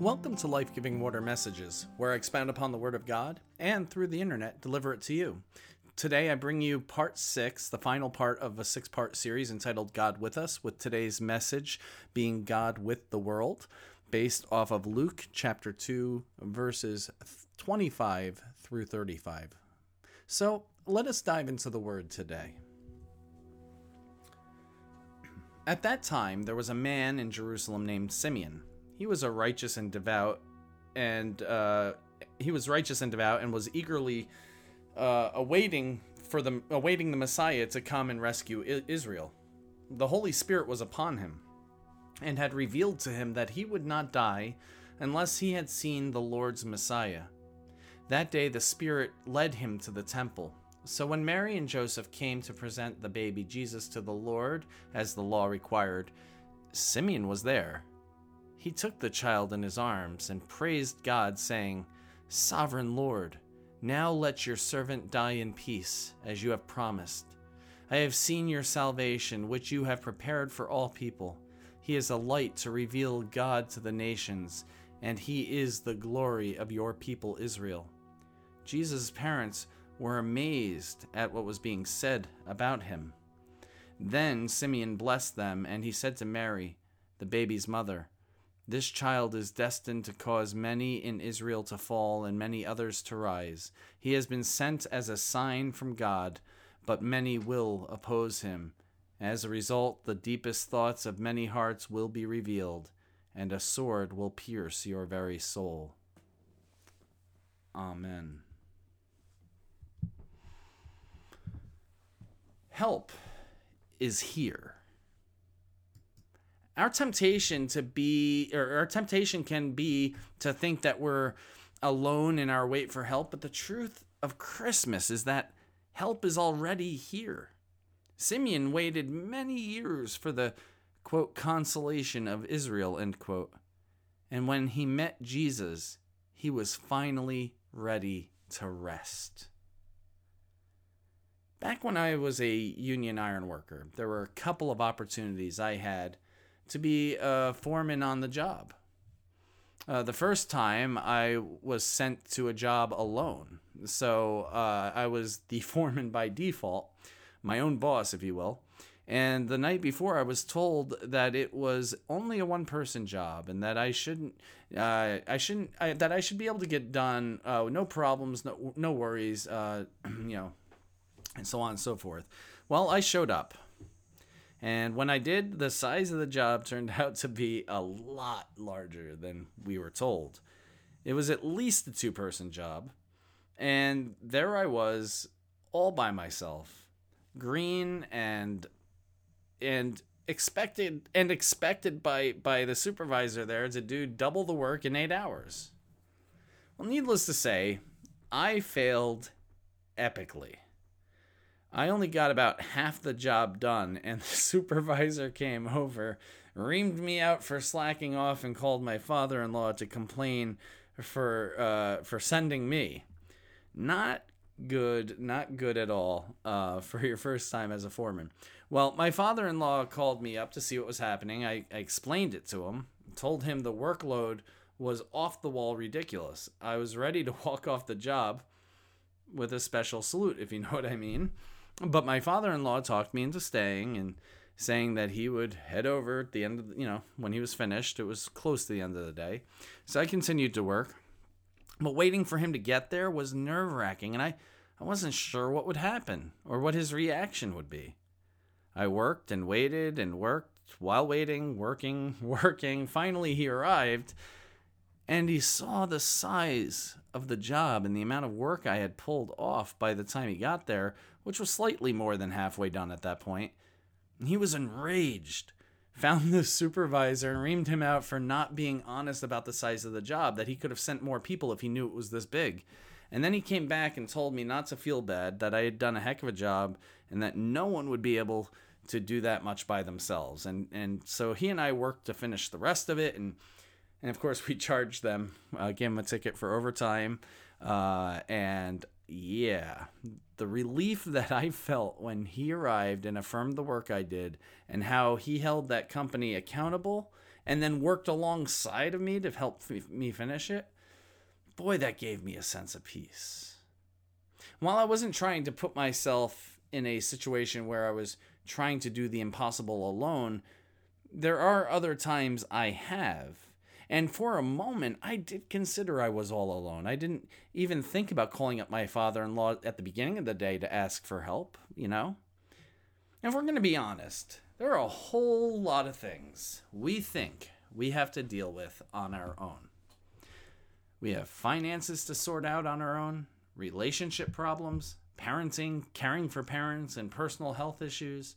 Welcome to Life Giving Water Messages, where I expound upon the Word of God and through the internet deliver it to you. Today I bring you part six, the final part of a six part series entitled God with Us, with today's message being God with the World, based off of Luke chapter 2, verses 25 through 35. So let us dive into the Word today. At that time, there was a man in Jerusalem named Simeon he was a righteous and devout, and uh, he was righteous and devout, and was eagerly uh, awaiting for the awaiting the Messiah to come and rescue I- Israel. The Holy Spirit was upon him, and had revealed to him that he would not die unless he had seen the Lord's Messiah. That day the Spirit led him to the temple. So when Mary and Joseph came to present the baby Jesus to the Lord, as the law required, Simeon was there he took the child in his arms and praised God, saying, Sovereign Lord, now let your servant die in peace, as you have promised. I have seen your salvation, which you have prepared for all people. He is a light to reveal God to the nations, and he is the glory of your people Israel. Jesus' parents were amazed at what was being said about him. Then Simeon blessed them, and he said to Mary, the baby's mother, this child is destined to cause many in Israel to fall and many others to rise. He has been sent as a sign from God, but many will oppose him. As a result, the deepest thoughts of many hearts will be revealed, and a sword will pierce your very soul. Amen. Help is here our temptation to be or our temptation can be to think that we're alone in our wait for help but the truth of christmas is that help is already here. Simeon waited many years for the quote consolation of israel end quote. And when he met jesus he was finally ready to rest. Back when i was a union iron worker there were a couple of opportunities i had to be a foreman on the job. Uh, the first time I was sent to a job alone. So uh, I was the foreman by default, my own boss, if you will. And the night before, I was told that it was only a one-person job, and that I shouldn't, uh, I shouldn't, I, that I should be able to get done, uh, no problems, no, no worries, uh, you know, and so on and so forth. Well, I showed up. And when I did, the size of the job turned out to be a lot larger than we were told. It was at least a two person job. And there I was, all by myself, green and and expected and expected by by the supervisor there to do double the work in 8 hours. Well, needless to say, I failed epically. I only got about half the job done, and the supervisor came over, reamed me out for slacking off, and called my father in law to complain for uh, for sending me. Not good, not good at all uh, for your first time as a foreman. Well, my father in law called me up to see what was happening. I, I explained it to him, told him the workload was off the wall ridiculous. I was ready to walk off the job with a special salute, if you know what I mean. But my father in law talked me into staying and saying that he would head over at the end of the, you know, when he was finished. It was close to the end of the day. So I continued to work. But waiting for him to get there was nerve wracking, and I, I wasn't sure what would happen or what his reaction would be. I worked and waited and worked while waiting, working, working. Finally, he arrived, and he saw the size of the job and the amount of work I had pulled off by the time he got there, which was slightly more than halfway done at that point. He was enraged, found the supervisor, and reamed him out for not being honest about the size of the job, that he could have sent more people if he knew it was this big. And then he came back and told me not to feel bad, that I had done a heck of a job, and that no one would be able to do that much by themselves. And and so he and I worked to finish the rest of it, and and of course we charged them, uh, gave them a ticket for overtime, uh, and yeah, the relief that I felt when he arrived and affirmed the work I did, and how he held that company accountable and then worked alongside of me to help me finish it, boy, that gave me a sense of peace. While I wasn't trying to put myself in a situation where I was trying to do the impossible alone, there are other times I have. And for a moment, I did consider I was all alone. I didn't even think about calling up my father in law at the beginning of the day to ask for help, you know? And if we're going to be honest, there are a whole lot of things we think we have to deal with on our own. We have finances to sort out on our own, relationship problems, parenting, caring for parents, and personal health issues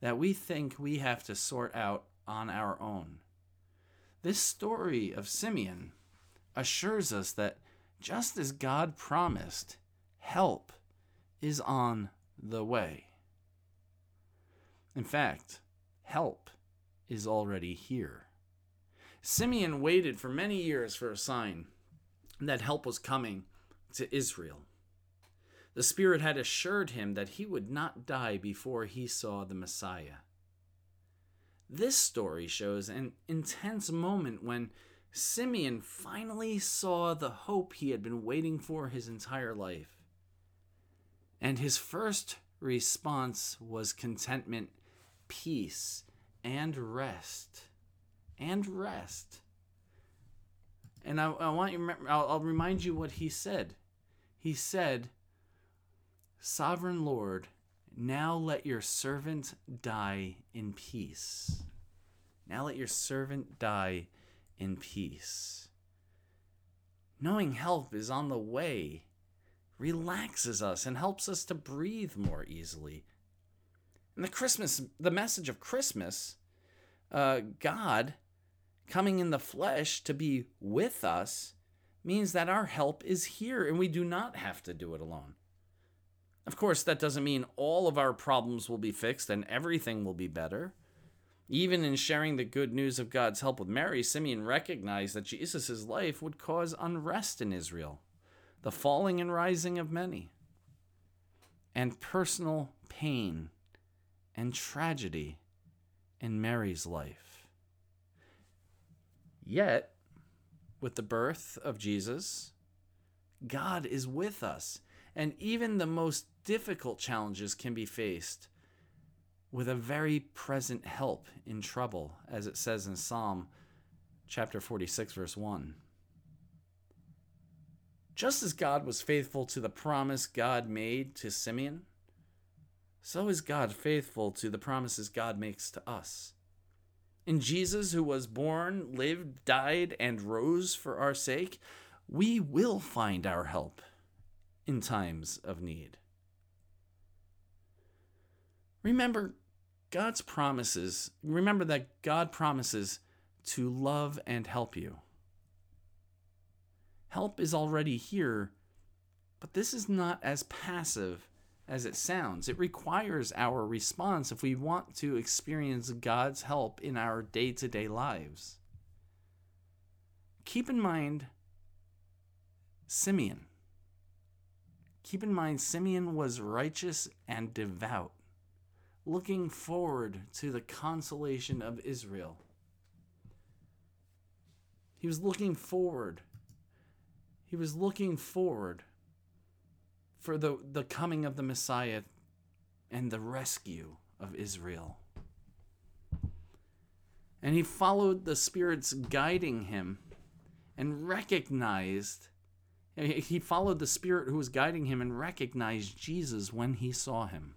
that we think we have to sort out on our own. This story of Simeon assures us that just as God promised, help is on the way. In fact, help is already here. Simeon waited for many years for a sign that help was coming to Israel. The Spirit had assured him that he would not die before he saw the Messiah. This story shows an intense moment when Simeon finally saw the hope he had been waiting for his entire life. And his first response was contentment, peace, and rest. And rest. And I, I want you remember, I'll, I'll remind you what he said. He said, Sovereign Lord, now let your servant die in peace. Now let your servant die in peace. Knowing help is on the way relaxes us and helps us to breathe more easily. And the Christmas, the message of Christmas, uh, God coming in the flesh to be with us means that our help is here and we do not have to do it alone. Of course, that doesn't mean all of our problems will be fixed and everything will be better. Even in sharing the good news of God's help with Mary, Simeon recognized that Jesus' life would cause unrest in Israel, the falling and rising of many, and personal pain and tragedy in Mary's life. Yet, with the birth of Jesus, God is with us. And even the most difficult challenges can be faced with a very present help in trouble, as it says in Psalm chapter 46, verse 1. Just as God was faithful to the promise God made to Simeon, so is God faithful to the promises God makes to us. In Jesus, who was born, lived, died, and rose for our sake, we will find our help in times of need. Remember God's promises. Remember that God promises to love and help you. Help is already here, but this is not as passive as it sounds. It requires our response if we want to experience God's help in our day to day lives. Keep in mind Simeon. Keep in mind, Simeon was righteous and devout, looking forward to the consolation of Israel. He was looking forward. He was looking forward for the, the coming of the Messiah and the rescue of Israel. And he followed the Spirit's guiding him and recognized, he followed the Spirit who was guiding him and recognized Jesus when he saw him.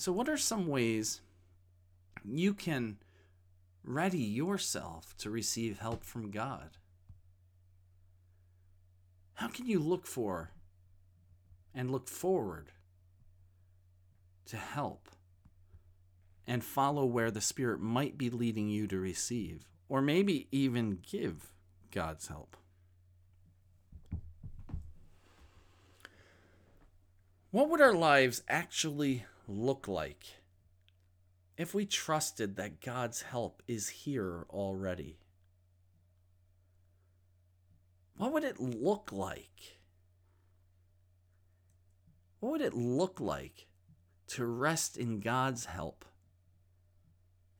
So, what are some ways you can ready yourself to receive help from God? How can you look for and look forward to help and follow where the Spirit might be leading you to receive, or maybe even give God's help? What would our lives actually look like if we trusted that God's help is here already? what would it look like? What would it look like to rest in God's help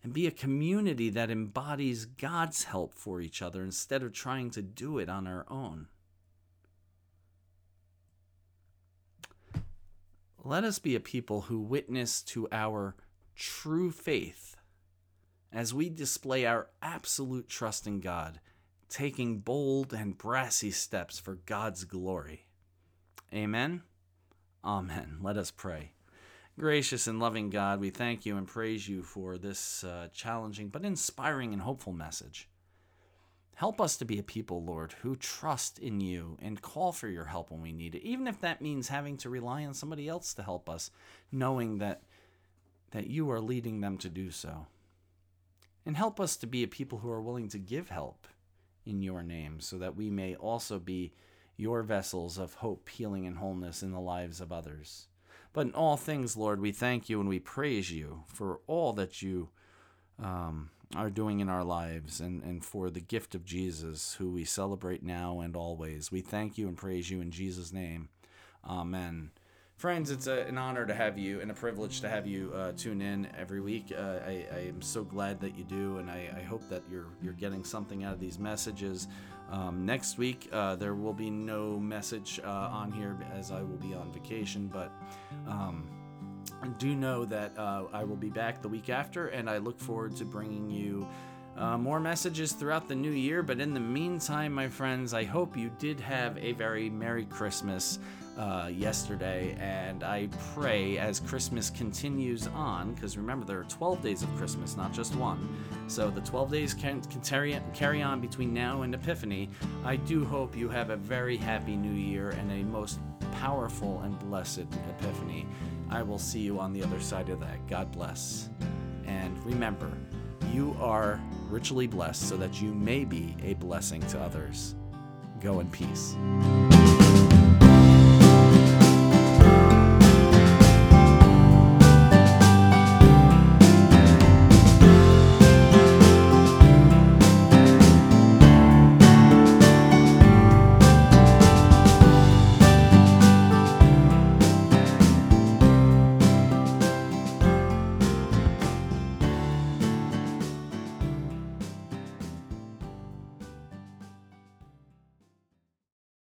and be a community that embodies God's help for each other instead of trying to do it on our own. Let us be a people who witness to our true faith as we display our absolute trust in God, taking bold and brassy steps for God's glory. Amen. Amen. Let us pray. Gracious and loving God, we thank you and praise you for this uh, challenging but inspiring and hopeful message. Help us to be a people, Lord, who trust in you and call for your help when we need it, even if that means having to rely on somebody else to help us, knowing that, that you are leading them to do so. And help us to be a people who are willing to give help in your name so that we may also be your vessels of hope, healing, and wholeness in the lives of others. But in all things, Lord, we thank you and we praise you for all that you um, are doing in our lives and, and for the gift of Jesus, who we celebrate now and always. We thank you and praise you in Jesus' name. Amen. Friends, it's a, an honor to have you and a privilege to have you uh, tune in every week. Uh, I, I, am so glad that you do, and I, I, hope that you're you're getting something out of these messages. Um, next week, uh, there will be no message uh, on here as I will be on vacation, but um, do know that uh, I will be back the week after, and I look forward to bringing you. Uh, more messages throughout the new year, but in the meantime, my friends, I hope you did have a very Merry Christmas uh, yesterday, and I pray as Christmas continues on, because remember, there are 12 days of Christmas, not just one. So the 12 days can, can carry, carry on between now and Epiphany. I do hope you have a very happy new year and a most powerful and blessed Epiphany. I will see you on the other side of that. God bless. And remember, you are richly blessed so that you may be a blessing to others. Go in peace.